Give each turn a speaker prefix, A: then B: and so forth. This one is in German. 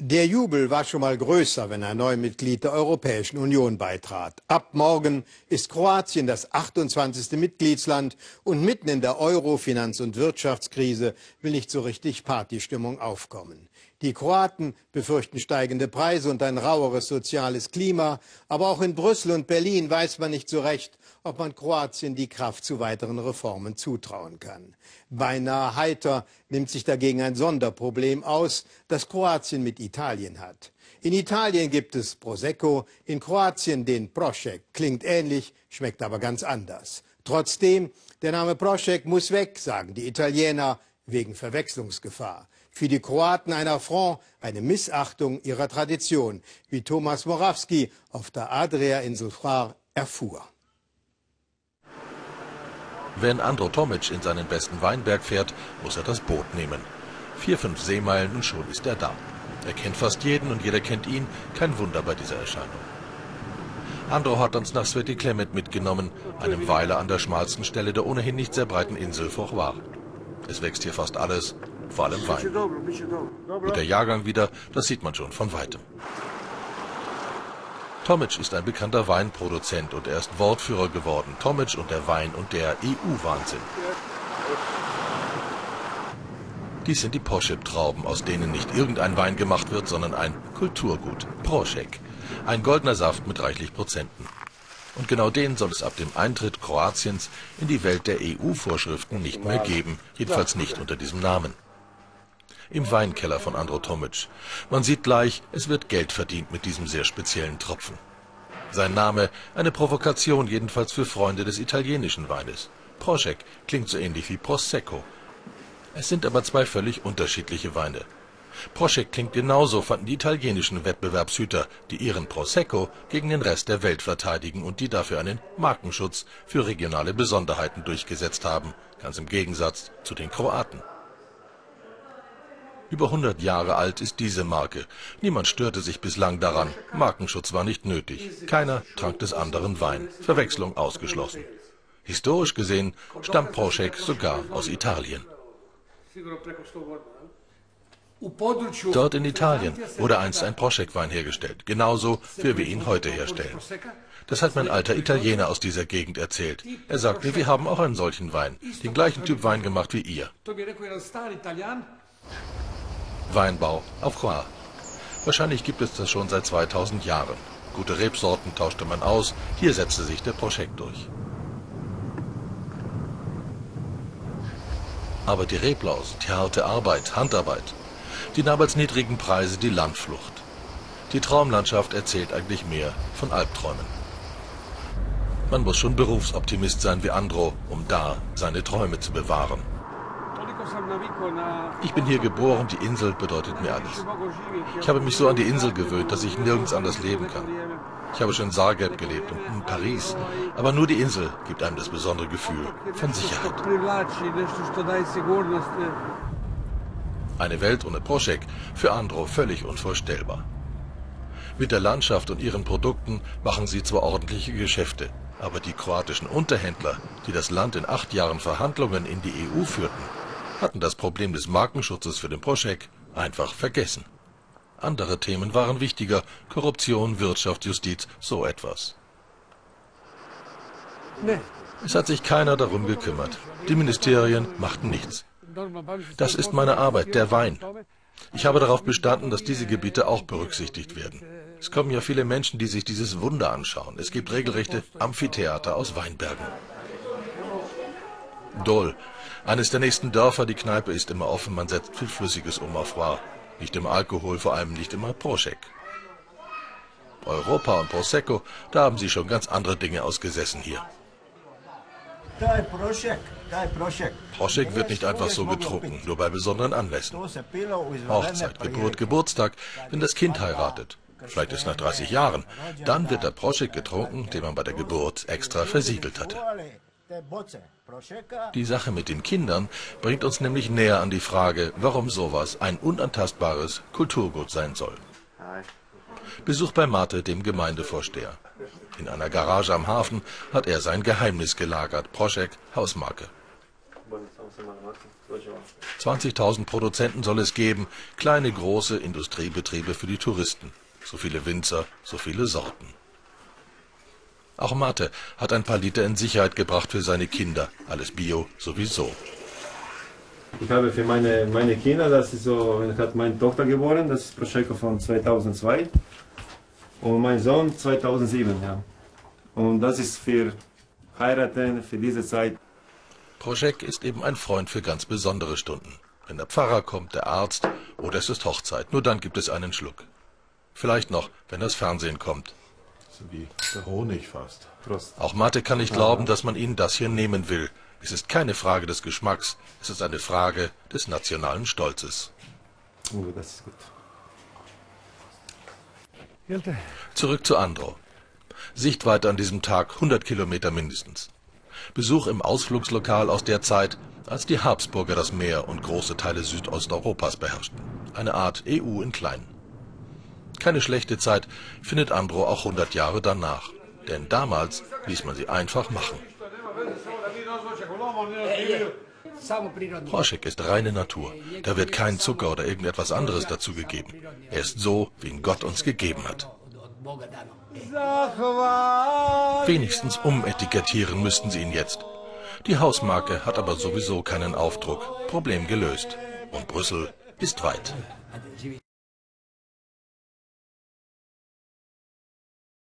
A: Der Jubel war schon mal größer, wenn ein neues Mitglied der Europäischen Union beitrat. Ab morgen ist Kroatien das 28. Mitgliedsland und mitten in der Euro-, Finanz- und Wirtschaftskrise will nicht so richtig Partystimmung aufkommen. Die Kroaten befürchten steigende Preise und ein raueres soziales Klima. Aber auch in Brüssel und Berlin weiß man nicht so recht, ob man Kroatien die Kraft zu weiteren Reformen zutrauen kann. Beinahe heiter nimmt sich dagegen ein Sonderproblem aus, das Kroatien mit Italien hat. In Italien gibt es Prosecco, in Kroatien den Prosek. Klingt ähnlich, schmeckt aber ganz anders. Trotzdem, der Name Prosek muss weg, sagen die Italiener, wegen Verwechslungsgefahr. Für die Kroaten ein Affront, eine Missachtung ihrer Tradition, wie Thomas Morawski auf der Adria-Insel Hvar erfuhr.
B: Wenn Andro Tomic in seinen besten Weinberg fährt, muss er das Boot nehmen. Vier, fünf Seemeilen und schon ist er da. Er kennt fast jeden und jeder kennt ihn. Kein Wunder bei dieser Erscheinung. Andro hat uns nach Sveti Klemet mitgenommen, einem Weiler an der schmalsten Stelle der ohnehin nicht sehr breiten Insel Fochwar. Es wächst hier fast alles, vor allem Wein. Und der Jahrgang wieder, das sieht man schon von weitem. Tomic ist ein bekannter Weinproduzent und er ist Wortführer geworden. Tomic und der Wein und der EU-Wahnsinn. Dies sind die Poschip-Trauben, aus denen nicht irgendein Wein gemacht wird, sondern ein Kulturgut, Prošek. Ein goldener Saft mit reichlich Prozenten. Und genau den soll es ab dem Eintritt Kroatiens in die Welt der EU-Vorschriften nicht mehr geben, jedenfalls nicht unter diesem Namen. Im Weinkeller von Andro Tomic. Man sieht gleich, es wird Geld verdient mit diesem sehr speziellen Tropfen. Sein Name, eine Provokation jedenfalls für Freunde des italienischen Weines. Prošek klingt so ähnlich wie Prosecco, es sind aber zwei völlig unterschiedliche Weine. Prošek klingt genauso, fanden die italienischen Wettbewerbshüter, die ihren Prosecco gegen den Rest der Welt verteidigen und die dafür einen Markenschutz für regionale Besonderheiten durchgesetzt haben, ganz im Gegensatz zu den Kroaten. Über 100 Jahre alt ist diese Marke. Niemand störte sich bislang daran. Markenschutz war nicht nötig. Keiner trank des anderen Wein. Verwechslung ausgeschlossen. Historisch gesehen stammt Prošek sogar aus Italien. Dort in Italien wurde einst ein Proschek-Wein hergestellt, genauso wie wir ihn heute herstellen. Das hat mein alter Italiener aus dieser Gegend erzählt. Er sagte, wir haben auch einen solchen Wein, den gleichen Typ Wein gemacht wie ihr. Weinbau auf Qua. Wahrscheinlich gibt es das schon seit 2000 Jahren. Gute Rebsorten tauschte man aus, hier setzte sich der Proschek durch. Aber die Reblaus, die harte Arbeit, Handarbeit, die damals niedrigen Preise, die Landflucht. Die Traumlandschaft erzählt eigentlich mehr von Albträumen. Man muss schon Berufsoptimist sein wie Andro, um da seine Träume zu bewahren. Ich bin hier geboren, die Insel bedeutet mir alles. Ich habe mich so an die Insel gewöhnt, dass ich nirgends anders leben kann. Ich habe schon in Zagreb gelebt und in Paris, aber nur die Insel gibt einem das besondere Gefühl von Sicherheit. Eine Welt ohne Proschek, für Andro völlig unvorstellbar. Mit der Landschaft und ihren Produkten machen sie zwar ordentliche Geschäfte, aber die kroatischen Unterhändler, die das Land in acht Jahren Verhandlungen in die EU führten, hatten das Problem des Markenschutzes für den Proschek einfach vergessen. Andere Themen waren wichtiger, Korruption, Wirtschaft, Justiz, so etwas. Es hat sich keiner darum gekümmert. Die Ministerien machten nichts. Das ist meine Arbeit, der Wein. Ich habe darauf bestanden, dass diese Gebiete auch berücksichtigt werden. Es kommen ja viele Menschen, die sich dieses Wunder anschauen. Es gibt regelrechte Amphitheater aus Weinbergen. Dol, eines der nächsten Dörfer, die Kneipe ist immer offen, man setzt viel Flüssiges um auf War. Nicht immer Alkohol, vor allem nicht immer Proschek. Europa und Prosecco, da haben sie schon ganz andere Dinge ausgesessen hier. Proschek wird nicht einfach so getrunken, nur bei besonderen Anlässen. Hochzeit, Geburt, Geburtstag, wenn das Kind heiratet. Vielleicht ist nach 30 Jahren. Dann wird der Proschek getrunken, den man bei der Geburt extra versiegelt hatte. Die Sache mit den Kindern bringt uns nämlich näher an die Frage, warum sowas ein unantastbares Kulturgut sein soll. Besuch bei Mate, dem Gemeindevorsteher. In einer Garage am Hafen hat er sein Geheimnis gelagert, Proschek, Hausmarke. 20.000 Produzenten soll es geben, kleine, große Industriebetriebe für die Touristen. So viele Winzer, so viele Sorten. Auch Mate hat ein paar Liter in Sicherheit gebracht für seine Kinder. Alles Bio sowieso.
C: Ich habe für meine, meine Kinder, das ist so, hat meine Tochter geboren, das ist Prosecco von 2002 und mein Sohn 2007, ja. Und das ist für heiraten, für diese Zeit.
B: Proschek ist eben ein Freund für ganz besondere Stunden. Wenn der Pfarrer kommt, der Arzt oder es ist Hochzeit, nur dann gibt es einen Schluck. Vielleicht noch, wenn das Fernsehen kommt.
D: Wie der Honig fast.
C: Prost.
B: Auch Mate kann nicht glauben, dass man ihnen das hier nehmen will. Es ist keine Frage des Geschmacks, es ist eine Frage des nationalen Stolzes.
C: Oh, das ist gut.
B: Zurück zu Andro. Sichtweite an diesem Tag 100 Kilometer mindestens. Besuch im Ausflugslokal aus der Zeit, als die Habsburger das Meer und große Teile Südosteuropas beherrschten. Eine Art EU in klein. Keine schlechte Zeit findet Andro auch 100 Jahre danach. Denn damals ließ man sie einfach machen. Proschek ist reine Natur. Da wird kein Zucker oder irgendetwas anderes dazugegeben. Er ist so, wie ihn Gott uns gegeben hat. Wenigstens umetikettieren müssten sie ihn jetzt. Die Hausmarke hat aber sowieso keinen Aufdruck. Problem gelöst. Und Brüssel ist weit.